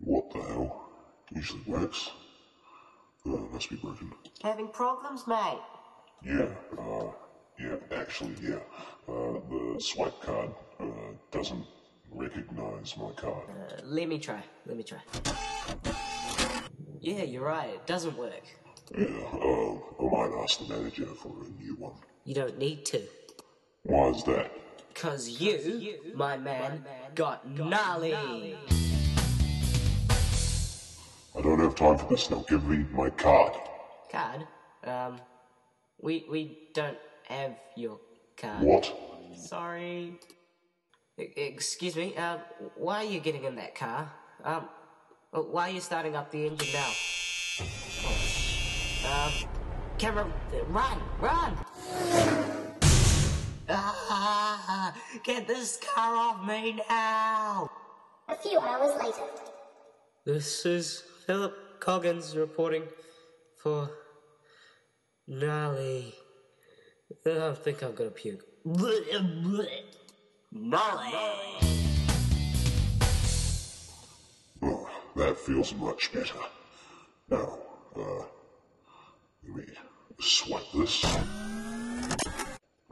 What the hell? Usually works. Oh, it must be broken. Having problems, mate? Yeah, uh, yeah, actually, yeah. Uh, the swipe card, uh, doesn't recognize my card. Uh, let me try. Let me try. Yeah, you're right. It doesn't work. Yeah, uh, I might ask the manager for a new one. You don't need to. Why is that? Cause you, my man, got gnarly. I don't have time for this now. Give me my card. Card? Um, we we don't have your card. What? Sorry. E- excuse me. Um, why are you getting in that car? Um, why are you starting up the engine now? Oh. Um, camera, run, run! Get this car off me now! A few hours later. This is Philip Coggins reporting for Gnarly. I think I'm gonna puke. Gnarly! Oh, that feels much better. Now, uh, let me swipe this.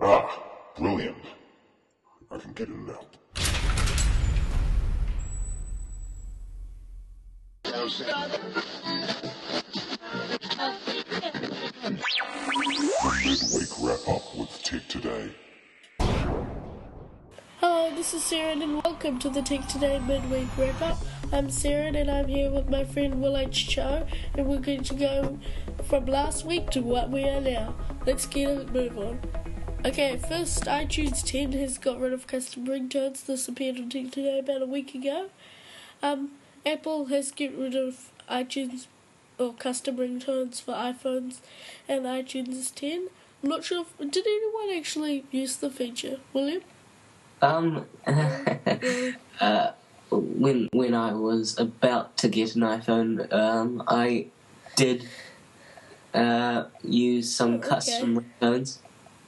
Ah, brilliant. I can get in now. Midweek wrap up with Tech Today. Hello, this is Sarah, and welcome to the Tech Today Midweek Wrap Up. I'm Sarah, and I'm here with my friend Will H. Cho, and we're going to go from last week to what we are now. Let's get a move on. Okay, first, iTunes 10 has got rid of custom ringtones. This appeared on Today about a week ago. Um, Apple has get rid of iTunes or custom ringtones for iPhones and iTunes 10. I'm not sure if did anyone actually use the feature, William? Um, uh, when when I was about to get an iPhone, um, I did uh, use some Okay. custom ringtones.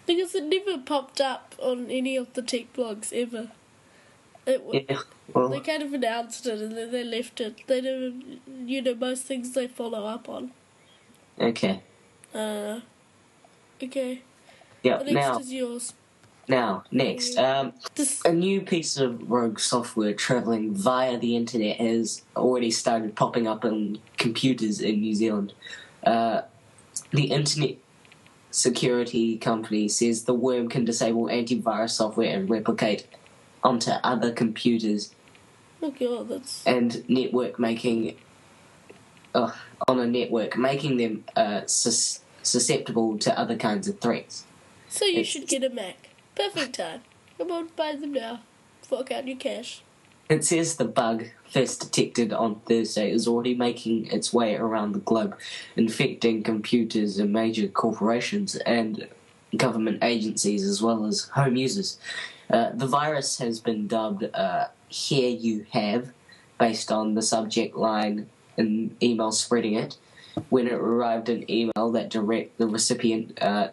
Because it never popped up on any of the tech blogs ever. It, w Yeah, well, They kind of announced it and then they left it. They never, you know, most things they follow up on. okay. Uh, okay. Yeah, The next now, is yours. now, next. Um, This, a new piece of rogue software traveling via the internet has already started popping up on computers in New Zealand. Uh, the internet security company says the worm can disable antivirus software and replicate onto other computers oh god, that's and network making uh, on a network, making them uh, sus- susceptible to other kinds of threats. so. You it's- should get a Mac. Perfect time. Come on, buy them now. Fork out your cash. It says the bug, first detected on Thursday, is already making its way around the globe, infecting computers in major corporations and government agencies as well as home users. Uh, the virus has been dubbed uh, Here You Have, based on the subject line in email spreading it. When it arrived in email that direct the recipient uh,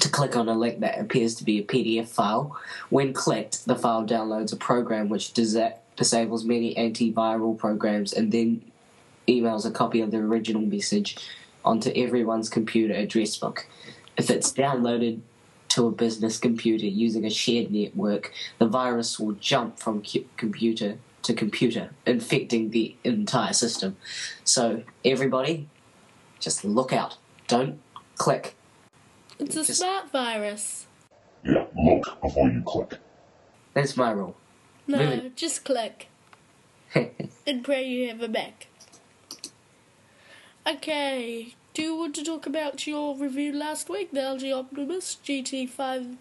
to click on a link that appears to be a PDF file. When clicked, the file downloads a program which disa- disables many antiviral programs and then emails a copy of the original message onto everyone's computer address book. If it's downloaded to a business computer using a shared network, the virus will jump from cu- computer to computer, infecting the entire system. So, everybody, just look out. Don't click. It's a Just- smart virus. Yeah, look before you click. That's my rule. No, Really? just click and pray you have a Mac. Okay, do you want to talk about your review last week, the LG Optimus GT540?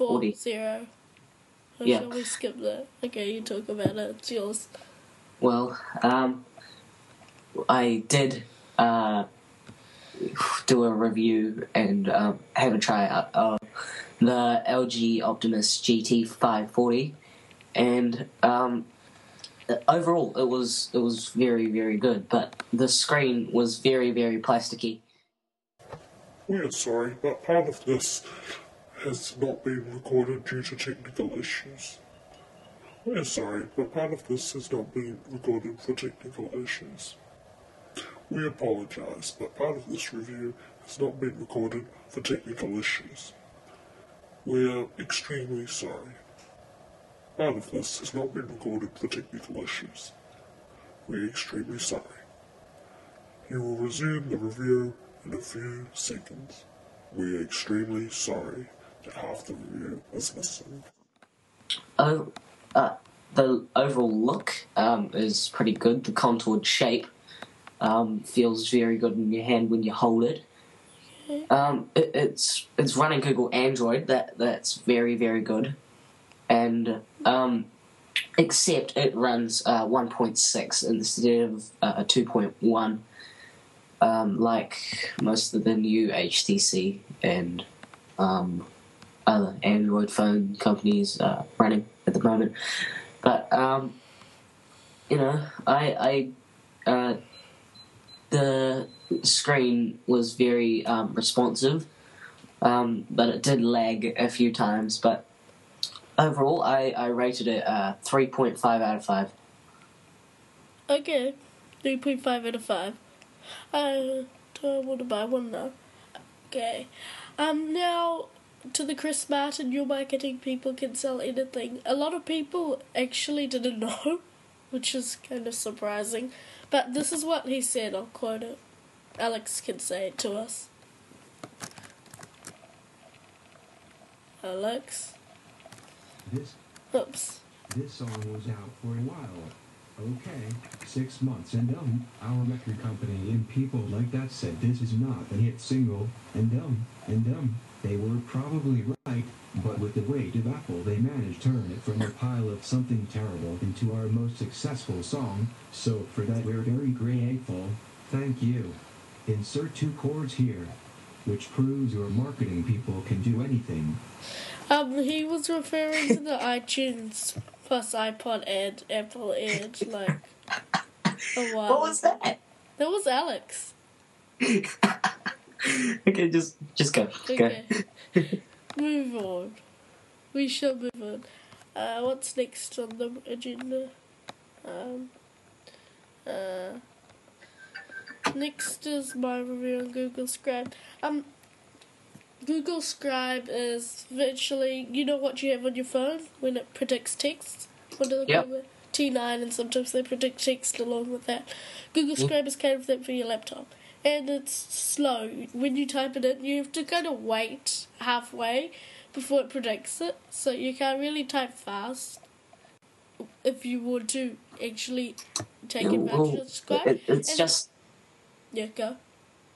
Or Yeah. shall we skip that? Okay, you talk about it, it's yours. Well, um, I did uh, do a review and um, have a tryout of the LG Optimus GT540, and um, overall it was it was very very good. But the screen was very very plasticky. We are sorry, but part of this has not been recorded due to technical issues. We're sorry, but part of this has not been recorded for technical issues. We apologize, but part of this review has not been recorded for technical issues. We're extremely sorry. Part of this has not been recorded for technical issues. We're extremely sorry. You will resume the review in a few seconds. We are extremely sorry that half the review is missing. Oh, uh, the overall look um, is pretty good. The contoured shape um, feels very good in your hand when you hold it. Um, it, it's it's running Google Android. That that's very very good, and um, except it runs uh, 1.6 instead of uh, 2.1, um, like most of the new HTC and um, other Android phone companies uh, running at the moment. But um, you know, I, I uh, the screen was very um, responsive, um, but it did lag a few times. But overall, I, I rated it uh, three point five out of five. Okay, 3.5 out of 5. I don't want to buy one now. Okay. Um, now, to the Chris Martin, your marketing people can sell anything. A lot of people actually didn't know, which is kind of surprising. But this is what he said, I'll quote it. Alex can say it to us. Alex? This Oops. this song was out for a while. Okay, six months, and um, our record company and people like that said this is not a hit single, and um, and um, they were probably right. But with the weight of Apple, they managed to turn it from a pile of something terrible into our most successful song. So for that, we're very grateful. Thank you. Insert two chords here, which proves your marketing people can do anything. Um, he was referring to the iTunes plus iPod ad, Apple ad, like a while. What was that? That was Alex. okay, just just go. Okay. move on. We shall move on. Uh, what's next on the agenda? Um, uh, next is my review on Google Scribe. Um, Google Scribe is virtually, you know what you have on your phone when it predicts text? What do they Yep. call it? T9, and sometimes they predict text along with that. Google Scribe is kind of that for your laptop. And it's slow. When you type it in, you have to kind of wait halfway before it predicts it. So you can't really type fast if you want to actually take Yeah, advantage well, of Scribe. it, it's And- just Yeah, go.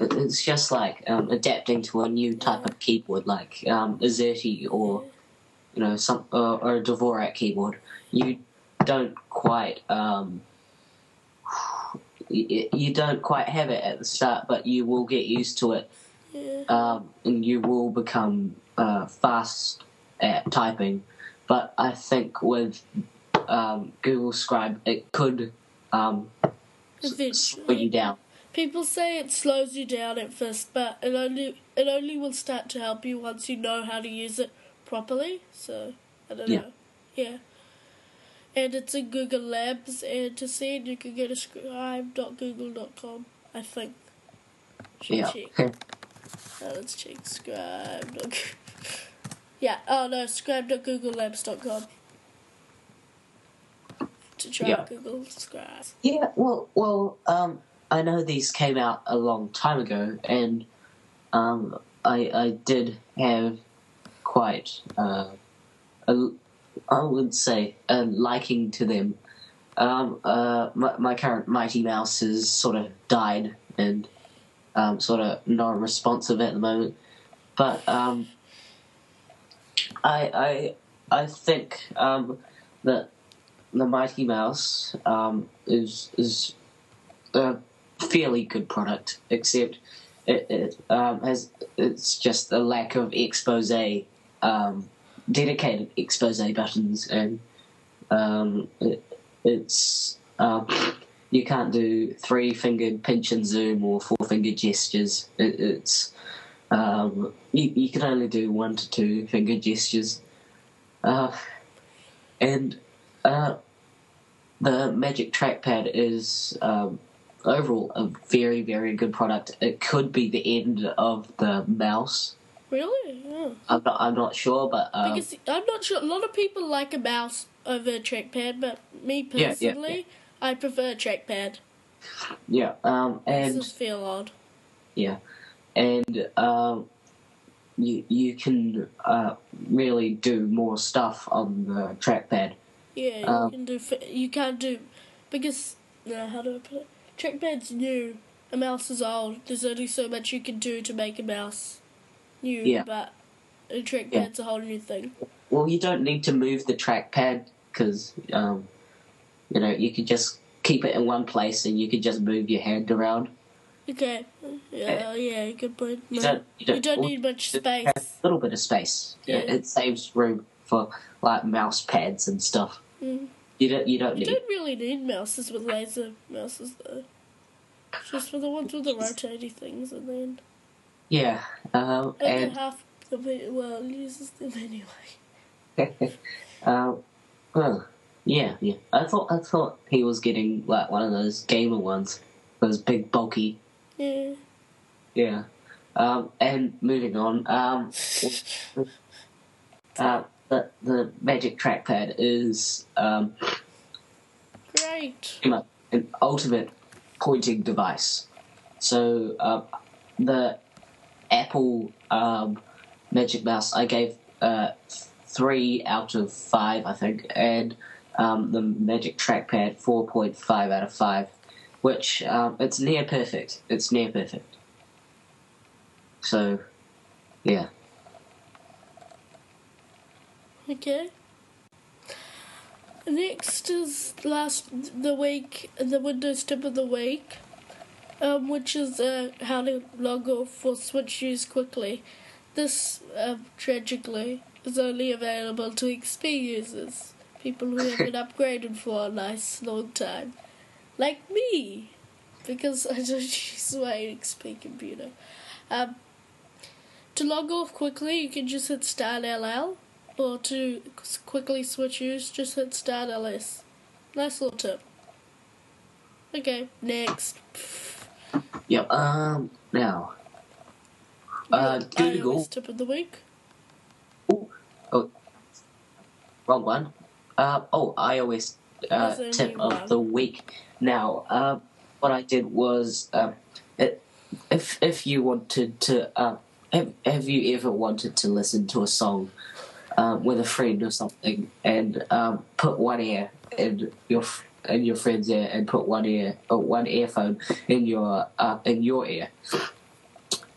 it- it's just like um, adapting to a new type of keyboard, like um, Azerty or you know some uh, or a Dvorak keyboard. You don't quite um, you, you don't quite have it at the start, but you will get used to it, Yeah. um, and you will become uh, fast at typing. But I think with um, Google Scribe, it could um, slow you down. People say it slows you down at first, but it only it only will start to help you once you know how to use it properly. So I don't Yeah. know. Yeah. And it's in Google Labs, and to see it, you can go to scribe.google.com. I think. Should Yeah. check. Uh, let's check scribe. yeah. Oh no, scribe.googlelabs.com. To try Yeah. Google Scribe. Yeah, well, well, um, I know these came out a long time ago, and um, I I did have quite uh, a, I would say a liking to them. Um, uh, my, my current Mighty Mouse has sort of died and um, sort of non-responsive at the moment, but um, I I I think um, that the Mighty Mouse um, is is a fairly good product, except it, it um, has it's just a lack of Exposé, dedicated Exposé buttons, and um, it, it's um, you can't do three fingered pinch and zoom or four finger gestures. It, it's um, you, you can only do one to two finger gestures, uh, and uh, the Magic Trackpad is um, overall a very, very good product. It could be the end of the mouse. Really? Yeah. I'm not, I'm not sure, but um, Because I'm not sure. A lot of people like a mouse over a trackpad, but me Yeah, yeah, personally, I prefer a trackpad. yeah, um, It and just feel odd. yeah, and um, you you can uh, really do more stuff on the trackpad. Yeah, you Um, can do. You can't do because no. How do I put it? Trackpad's new. A mouse is old. There's only so much you can do to make a mouse new. Yeah. But a trackpad's a whole new thing. Well, you don't need to move the trackpad because um, you know you can just keep it in one place and you can just move your hand around. Okay. Yeah. Yeah. Good point. You don't. You don't, You don't need much space. A little bit of space. Yeah. It, it saves room for like mouse pads and stuff. Mm. You don't. You don't You need. don't really need mouses with laser mouses though. Just for the ones with the rotating things, and then Yeah. Um, only and half the well uses them anyway. um, well, yeah, yeah. I thought I thought he was getting like one of those gamer ones, those big bulky. Yeah. Yeah. Um, and moving on. Um, uh, the the magic trackpad is um, Great. an ultimate pointing device. So uh, the Apple um, Magic Mouse I gave uh, three out of five, I think, and um, the Magic Trackpad four point five out of five, which um, it's near perfect. It's near perfect. So, yeah. Okay. Next is last the week the Windows tip of the week, um, which is uh, how to log off for Switch use quickly. This um, tragically is only available to XP users, people who haven't upgraded for a nice long time, like me, because I don't use my XP computer. Um, to log off quickly, you can just hit Start LL or to quickly switch use, just hit start ls. Nice little tip. Okay, next. Yep. Um. Now. Uh, Google. iOS tip of the week. Ooh. Oh. Wrong one. Uh, oh, iOS uh, There's only tip one. of the week. Now, uh, what I did was, um, it, if if you wanted to, uh, have have you ever wanted to listen to a song um, with a friend or something, and um, put one ear in your f- in your friend's ear, and put one ear or one earphone in your uh, in your ear,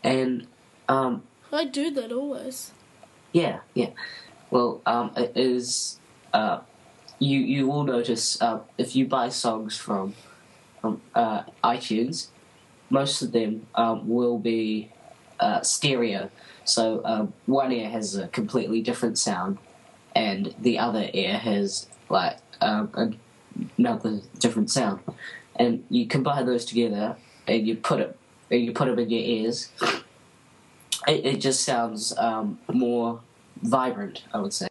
and um, I do that always. yeah, yeah. Well, um, it is. Uh, you you will notice uh, if you buy songs from from uh, iTunes, most of them um, will be uh, stereo. So um, one ear has a completely different sound, and the other ear has like um, a- another different sound. And you combine those together, and you put it and you put them in your ears. It, it just sounds um, more vibrant, I would say.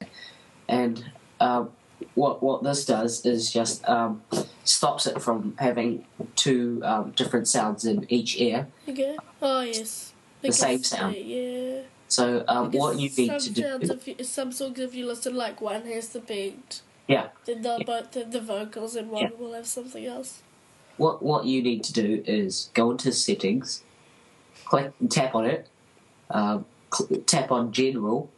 And um, what what this does is just um, stops it from having two um, different sounds in each ear. Okay. Oh yes. The same sound. uh, yeah. So um, what you need to do, if you, some songs if you listen like one has the beat, yeah, then they'll both have the vocals and one Yeah. will have something else. what what you need to do is go into settings, click tap on it, um, cl- tap on general,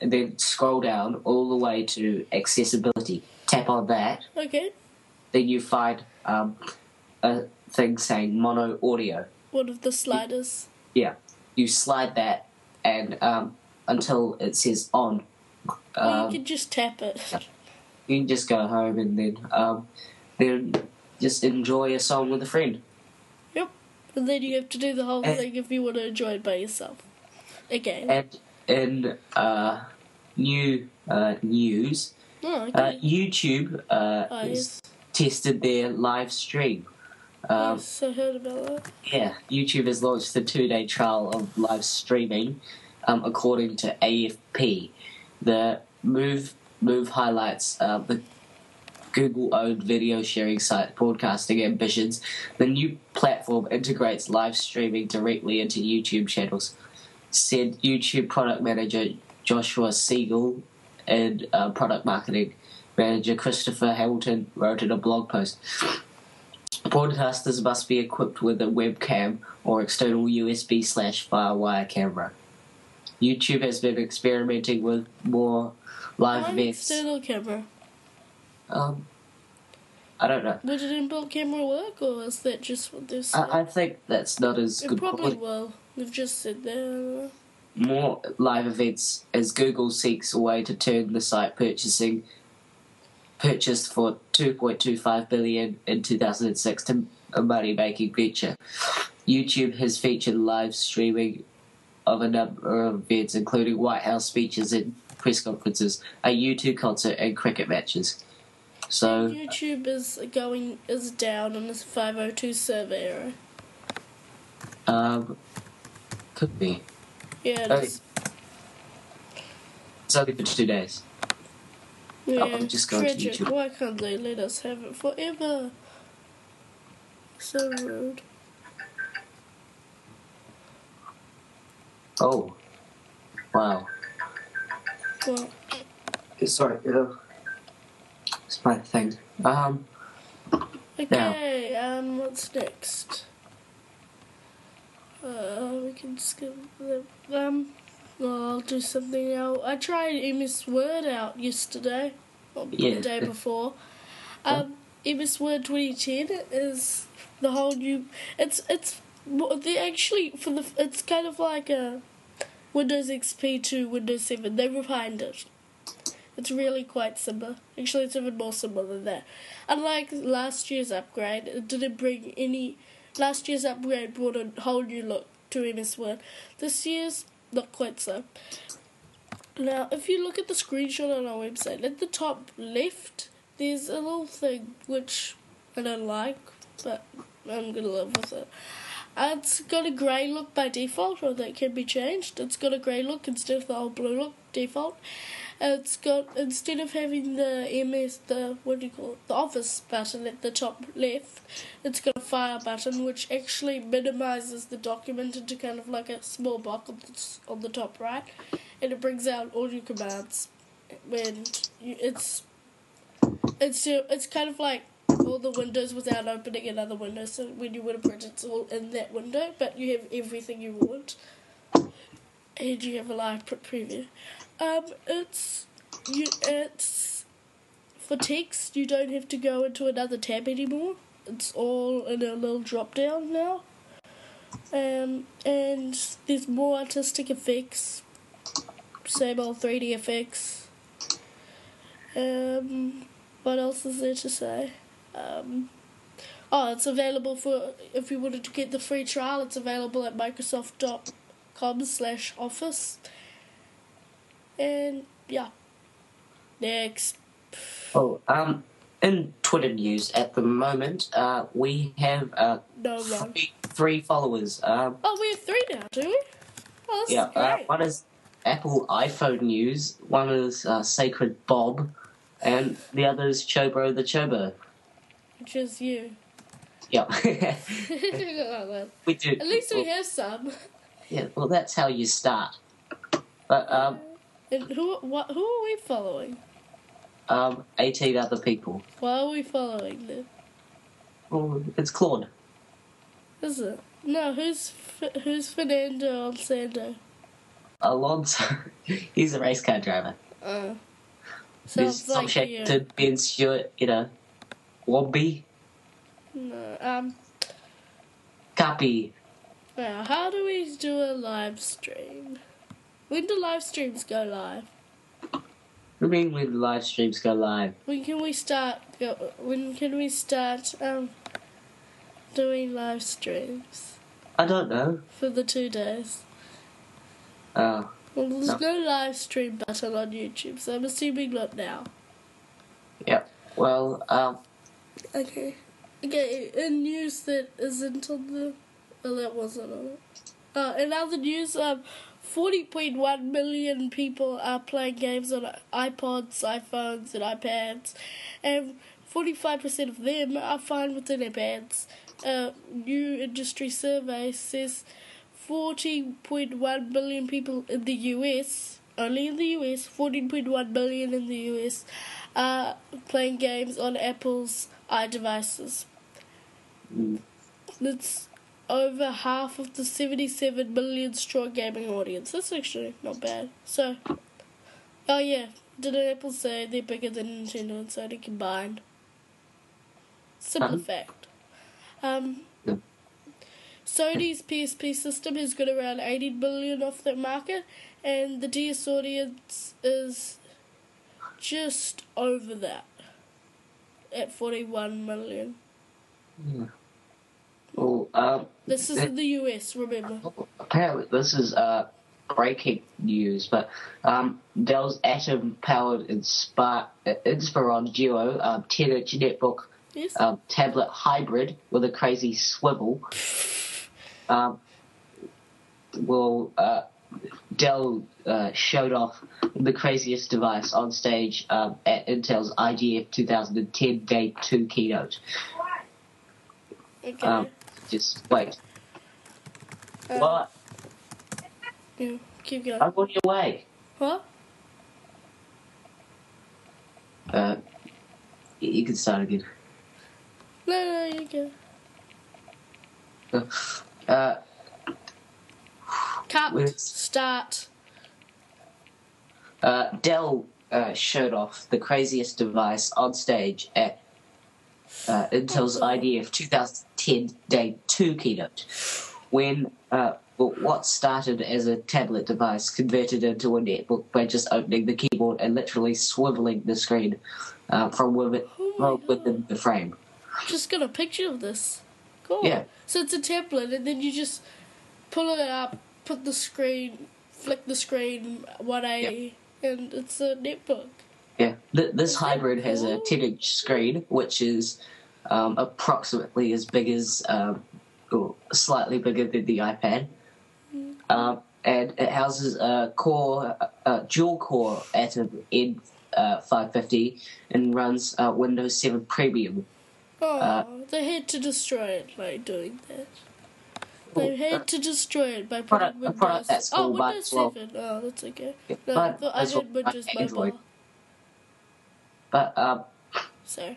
and then scroll down all the way to accessibility. Tap on that, Okay. then you find um, a thing saying mono audio. One of the sliders. Yeah, you slide that, and um, until it says on, um, you can just tap it. You can just go home and then um, then just enjoy a song with a friend. Yep. And then you have to do the whole Eh. thing if you want to enjoy it by yourself. Again. And in uh, new uh, news, oh, okay. uh, YouTube uh, Oh, has yes. tested their live stream. Um, yes, I heard about that. Yeah, YouTube has launched a two-day trial of live streaming, um, according to AFP. The move move highlights uh, the Google owned video sharing site broadcasting ambitions, the new platform integrates live streaming directly into YouTube channels, said YouTube product manager Joshua Siegel and uh, product marketing manager Christopher Hamilton wrote in a blog post. Broadcasters must be equipped with a webcam or external USB slash FireWire camera. YouTube has been experimenting with more live Why events. external camera? Um, I don't know. Would an inbuilt camera work, or is that just what they've said? I, I think that's not as it good probably quality. will. They've just said that. More live events as Google seeks a way to turn the site purchasing purchased for 2.25 billion in 2006 to a money-making venture. YouTube has featured live streaming of a number of events, including White House speeches and press conferences, a U2 concert, and cricket matches. So, YouTube is going is down on this 502 server error. um, could be. Yeah, it Okay. is. It's only for two days. Yeah, I'm just going to tragic. YouTube. Why can't they let us have it forever? So rude. Oh, wow. Well, Sorry, uh, it's my thing. Um, okay, um, what's next? Uh, we can skip them. um, well, I'll do something else. I tried MS Word out yesterday, or Yeah. the day before. Um, MS Word 2010 is the whole new, it's, it's, well, they actually, for the, it's kind of like a Windows XP to Windows 7, they refined it. It's really quite similar. Actually, it's even more similar than that. Unlike last year's upgrade, it didn't bring any. Last year's upgrade brought a whole new look to MS Word. This year's not quite so. Now, if you look at the screenshot on our website, at the top left, there's a little thing which I don't like, but I'm gonna live with it. It's got a grey look by default, or that can be changed. It's got a grey look instead of the old blue look default. It's got instead of having the MS, the what do you call it, the Office button at the top left, it's got a Fire button which actually minimizes the document into kind of like a small box on the, top right, and it brings out all your commands. When you, it's it's it's kind of like all the windows without opening another window. So when you would have print, it's all in that window, but you have everything you want, and you have a live print preview. Um, it's you. It's for text. You don't have to go into another tab anymore. It's all in a little drop down now. Um, and there's more artistic effects. Same old 3D effects. Um, what else is there to say? Um, oh, it's available for if you wanted to get the free trial. It's available at Microsoft.com slash Office. And yeah, next. oh, um, in Twitter news at the moment, uh, we have uh, No three, three followers. Um, Oh, we have three now, do we? Oh, yeah, uh, one is Apple iPhone news, one is uh, Sacred Bob, and the other is Chobro the Chobo. Which is you. Yeah, we do. At least we well, have some. Yeah, well, that's how you start. But um, And who what who are we following? um, eighteen other people. Why are we following them? Well, it's Claude. Is it? No, who's who's Fernando Alonso? Alonso. He's a race car driver. Uh, There's sounds Tom like you. Shackleton, Ben Stewart, you know, Womby, No, um, Cappy. now how do we do a live stream? When do live streams go live? I mean, when live streams go live. When can we start? Go, when can we start um doing live streams I don't know. for the two days? Uh, Well, there's No. no live stream button on YouTube, so I'm assuming not now. yeah. Well, um, Okay. Okay, in news that isn't on the. Oh, that wasn't on it. Uh, in other news, um, 40.1 million people are playing games on iPods, iPhones, and iPads, and forty-five percent of them are fine with their bands. A new industry survey says forty point one billion people in the US, only in the US, fourteen point one billion in the US, are playing games on Apple's iDevices. That's over half of the 77 million strong gaming audience. That's actually not bad. So, oh yeah, did Apple say they're bigger than Nintendo and Sony combined? Simple Uh-huh. fact. Um, Yeah. Sony's PSP system has got around 80 billion off that market, and the DS audience is just over that at 41 million. Well, um, This is in the US, remember. apparently this is uh, breaking news, but um, Dell's atom-powered Inspire, uh, Inspiron Duo um, 10-inch netbook Yes? um, tablet hybrid with a crazy swivel um, will uh, Dell uh, showed off the craziest device on stage um, at Intel's IGF 2010 Day 2 keynote. Okay. Um, just wait. Uh, what? yeah, keep going. I'm on your way. What? Uh, you can start again. No, no, you go. Uh, Wait. Start. uh, Dell uh, showed off the craziest device on stage at uh, Intel's IDF 2010 Day 2 keynote, when uh, well, what started as a tablet device converted into a netbook by just opening the keyboard and literally swiveling the screen uh, from within, Oh within the frame. I just got a picture of this. Cool. Yeah. So it's a tablet, and then you just pull it up, put the screen, flick the screen 180, and it's a netbook. Yeah, Th- this hybrid has a cool? 10 inch screen, which is um, approximately as big as, um, or slightly bigger than the iPad. Um, and it houses a core, uh, dual core Atom N uh, 550 and runs uh, Windows 7 Premium. Oh, Uh, they had to destroy it by doing that. Had uh, to destroy it by product- putting a Windows. product that's oh, Windows well- 7. Oh, that's okay. No, but but I had Windows. Mobile. But um, So,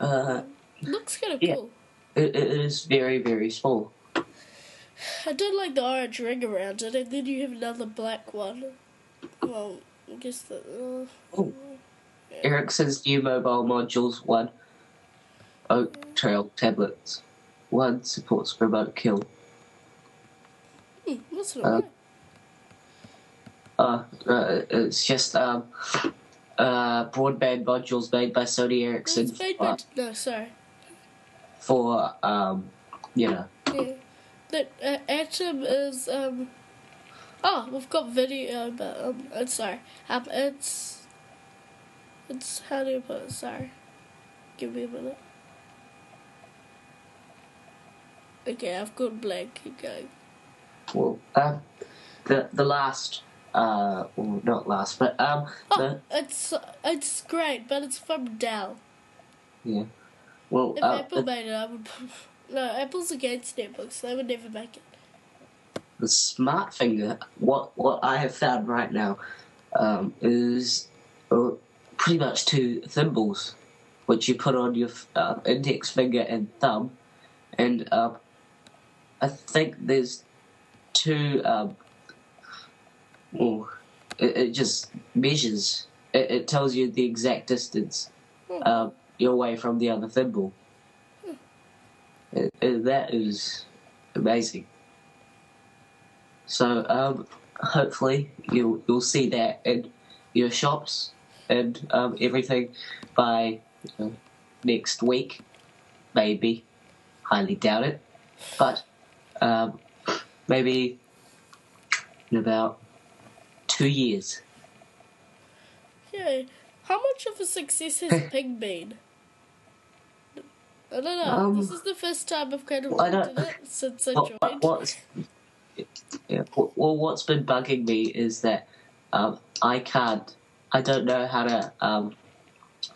uh, looks kind of Yeah. cool. it, it is very, very small. I did like the orange ring around it, and then you have another black one. Well, I guess the. Uh, Oh. Ericsson's new mobile modules, one Oak Trail tablets, one supports remote kill. hmm, that's not Uh. Uh, uh, it's just um, uh, broadband modules made by Sony Ericsson It's made for, by. No, sorry. for um, you know, Yeah. That uh, Atom is um. Oh, we've got video, but um, I'm sorry. Um, it's. It's how do you put it? Sorry. Give me a minute. Okay, I've got blank. Keep going. well, um, the the last, uh, well, not last, but um, Oh, the it's it's great, but it's from Dell. yeah, well, If uh, Apple made it, I would. No, Apple's against netbooks. They would never make it. the smart finger. What what I have found right now, um, is uh, pretty much two thimbles, which you put on your uh, index finger and thumb, and uh, I think there's two. Well, it, it just measures. It, it tells you the exact distance uh, you're away from the other thimble. It, that is amazing. So um, hopefully you'll you'll see that in your shops and um, everything by uh, next week, maybe. Highly doubt it, but um, maybe in about two years. Yeah. How much of a success has Ping been? I don't know. Um, this is the first time I've kind of well, looked at it since I What, joined. what's yeah, well, what's been bugging me is that um, I can't I don't know how to um,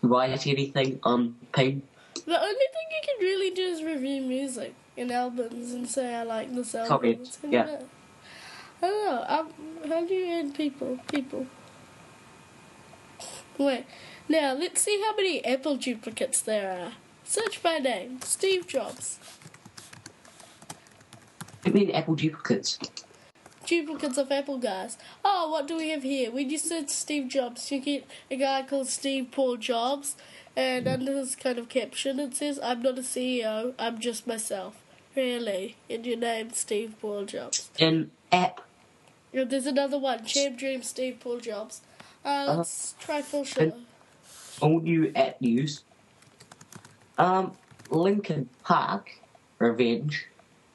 write anything on Ping. The only thing you can really do is review music and albums and say I like this album. Comment, yeah. I don't know. Um, how do you add people? People. Wait. Now let's see how many Apple duplicates there are. Search by name. Steve Jobs. I mean, Apple duplicates. Duplicates of Apple guys. Oh, what do we have here? When you search Steve Jobs, you get a guy called Steve Paul Jobs, and under this kind of caption it says, "I'm not a CEO. I'm just myself." Really? And your name's Steve Paul Jobs. In app, And there's another one, Champ Dream Steve Paul Jobs. Uh, let's try full show. all new app news. Um, Linkin Park Revenge,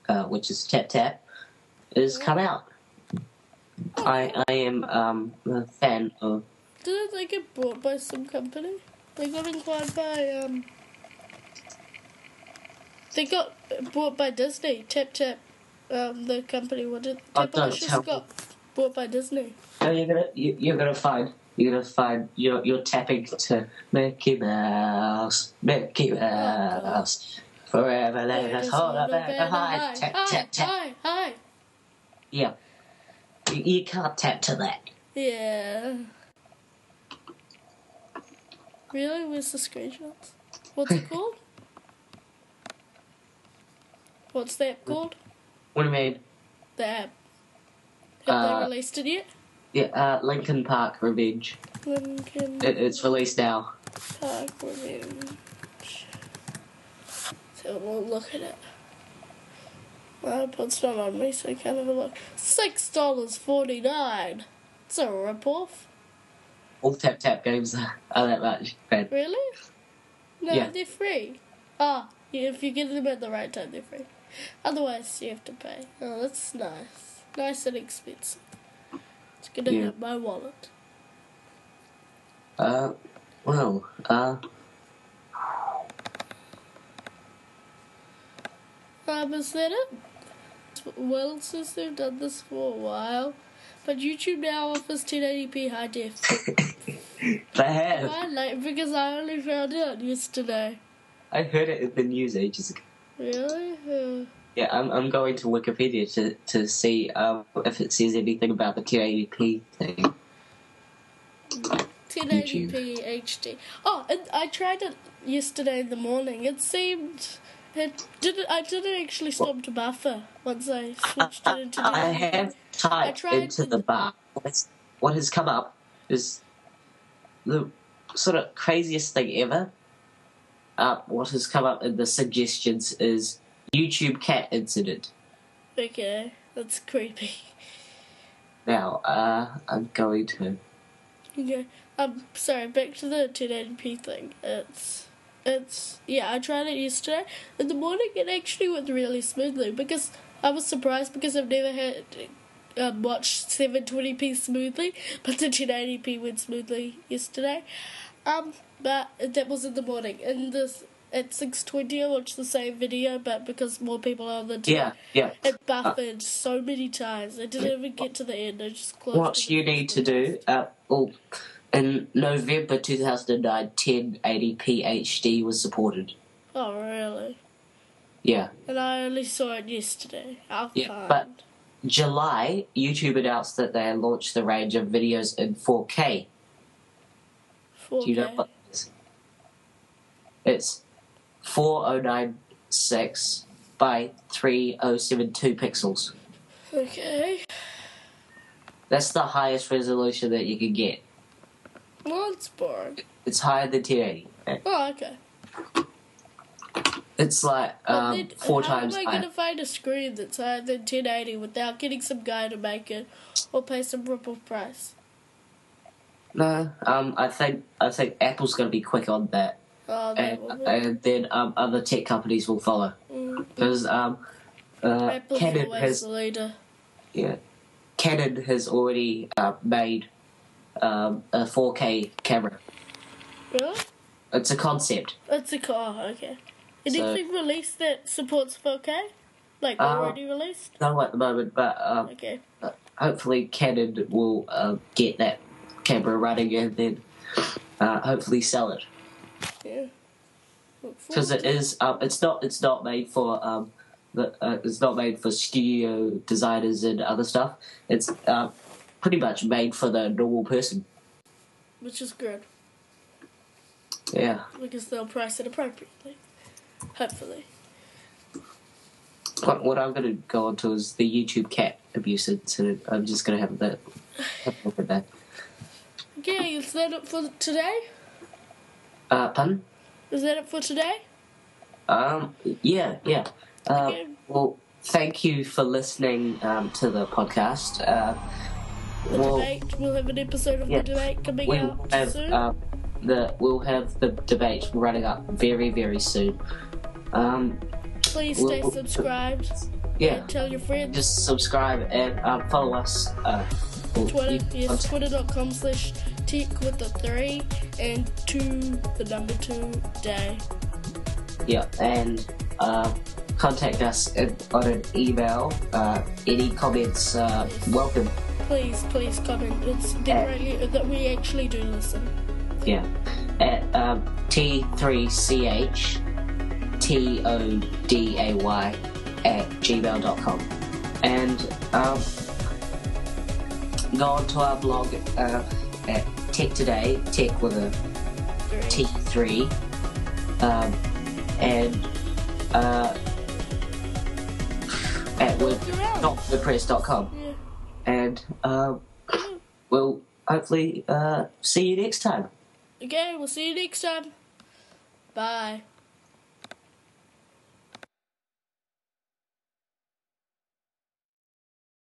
uh, which is Tap Tap, is come out. I I am um a fan of Didn't they get bought by some company? They got acquired by um. They got bought by Disney. Tap Tap, um, the company. What did Oh, Tap don't Delicious tell me. got bought by Disney? No, you're gonna you, you're gonna find you're gonna find you're you're tapping to Mickey Mouse, Mickey Mouse, forever let us hold back behind. Tap tap tap. Hi, hi. Yeah, you, you can't tap to that. Yeah. Really? Where's the screenshots? What's it called? What's the app called? What do you mean? The app. Have Uh, they released it yet? Yeah, uh, Linkin Park Revenge. Linkin It, it's released now. Park Revenge. So we'll look at it. My iPod's not on me, so I can't have a look. Six dollars forty nine. It's a rip-off. All tap tap games are, are that much. Man. Really? No, Yeah. they're free. Ah, yeah, if you get them at the right time, they're free. Otherwise, you have to pay. Oh, that's nice. Nice and expensive. It's gonna Yeah. hit my wallet. Uh, well, uh, Um, is that it? Well, since they've done this for a while, but YouTube now offers 1080p high def. they have. I like because I only found out yesterday. I heard it in the news ages ago. Really? Yeah, I'm, I'm going to Wikipedia to, to see um, if it says anything about the 1080p thing. 1080p HD. Oh, and I tried it yesterday in the morning. It seemed it didn't. I didn't actually stop to buffer once I switched it into. The I have typed tried into the bar. What's, what has come up is the sort of craziest thing ever. Uh, what has come up in the suggestions is YouTube cat incident. Okay, that's creepy. Now, uh, I'm going to. Okay. Um, sorry. Back to the 1080p thing. It's, it's yeah. I tried it yesterday in the morning. It actually went really smoothly because I was surprised because I've never had um, watched 720p smoothly, but the 1080p went smoothly yesterday. Um, but that was in the morning. And this at 6:20, I watched the same video, but because more people are on the Yeah, yeah. it buffered so many times. I didn't even get to the end. I just closed. What you need to do, uh, well, in November 2009, 1080p HD was supported. Oh really? Yeah. And I only saw it yesterday. I'll Yeah, find. but- July, YouTube announced that they launched the range of videos in 4K. 4K. Do you know what it is? It's 4096 by 3072 pixels. Okay. That's the highest resolution that you can get. Well, it's boring. It's higher than 1080. Oh, okay. It's like um, then four how times am I going to find a screen that's higher than 1080 without getting some guy to make it or pay some rip-off price? No, um, I think I think Apple's going to be quick on that, Oh, and, and then um, other tech companies will follow mm, because um, uh, Canon has the leader. yeah, Canon has already uh, made um, a 4K camera. Really? It's a concept. It's a car, okay. Anything released that supports 4K? Like Uh, already released? No at the moment, but um, Okay. hopefully Canon will uh, get that camera running and then uh, hopefully sell it Yeah. Because it is um, it's not it's not made for um, the, uh, it's not made for studio designers and other stuff. It's uh, pretty much made for the normal person. which is good Yeah. because they'll price it appropriately. Hopefully. What, what I'm going to go on to is the YouTube cat abuse incident. I'm just going to have that. Have a look at that. Okay, is that it for today? Uh, pun? Is that it for today? Um, yeah, yeah. Uh, Okay. well, thank you for listening um, to the podcast. Uh, The well, debate. We'll have an episode of yeah. the debate coming we out have soon. uh, the we'll have the debate running up very very soon. Um, Please stay we'll- subscribed. yeah, Tell your friends. just subscribe and um, follow us. Uh, well, Twitter, yes, twitter.com slash tick with the three and two, the number two day. Yeah, and uh, contact us on an email. Uh, any comments, uh, welcome. Please, please comment. It's greatly that we actually do listen. Yeah, at um, t3ch t o d a y at gmail.com, and um, go on to our blog uh, at Tech Today, Tech with a T3, um, and uh, at word, Look around. not wordpress.com. Yeah. And um, we'll hopefully uh, see you next time. Okay, we'll see you next time. Bye.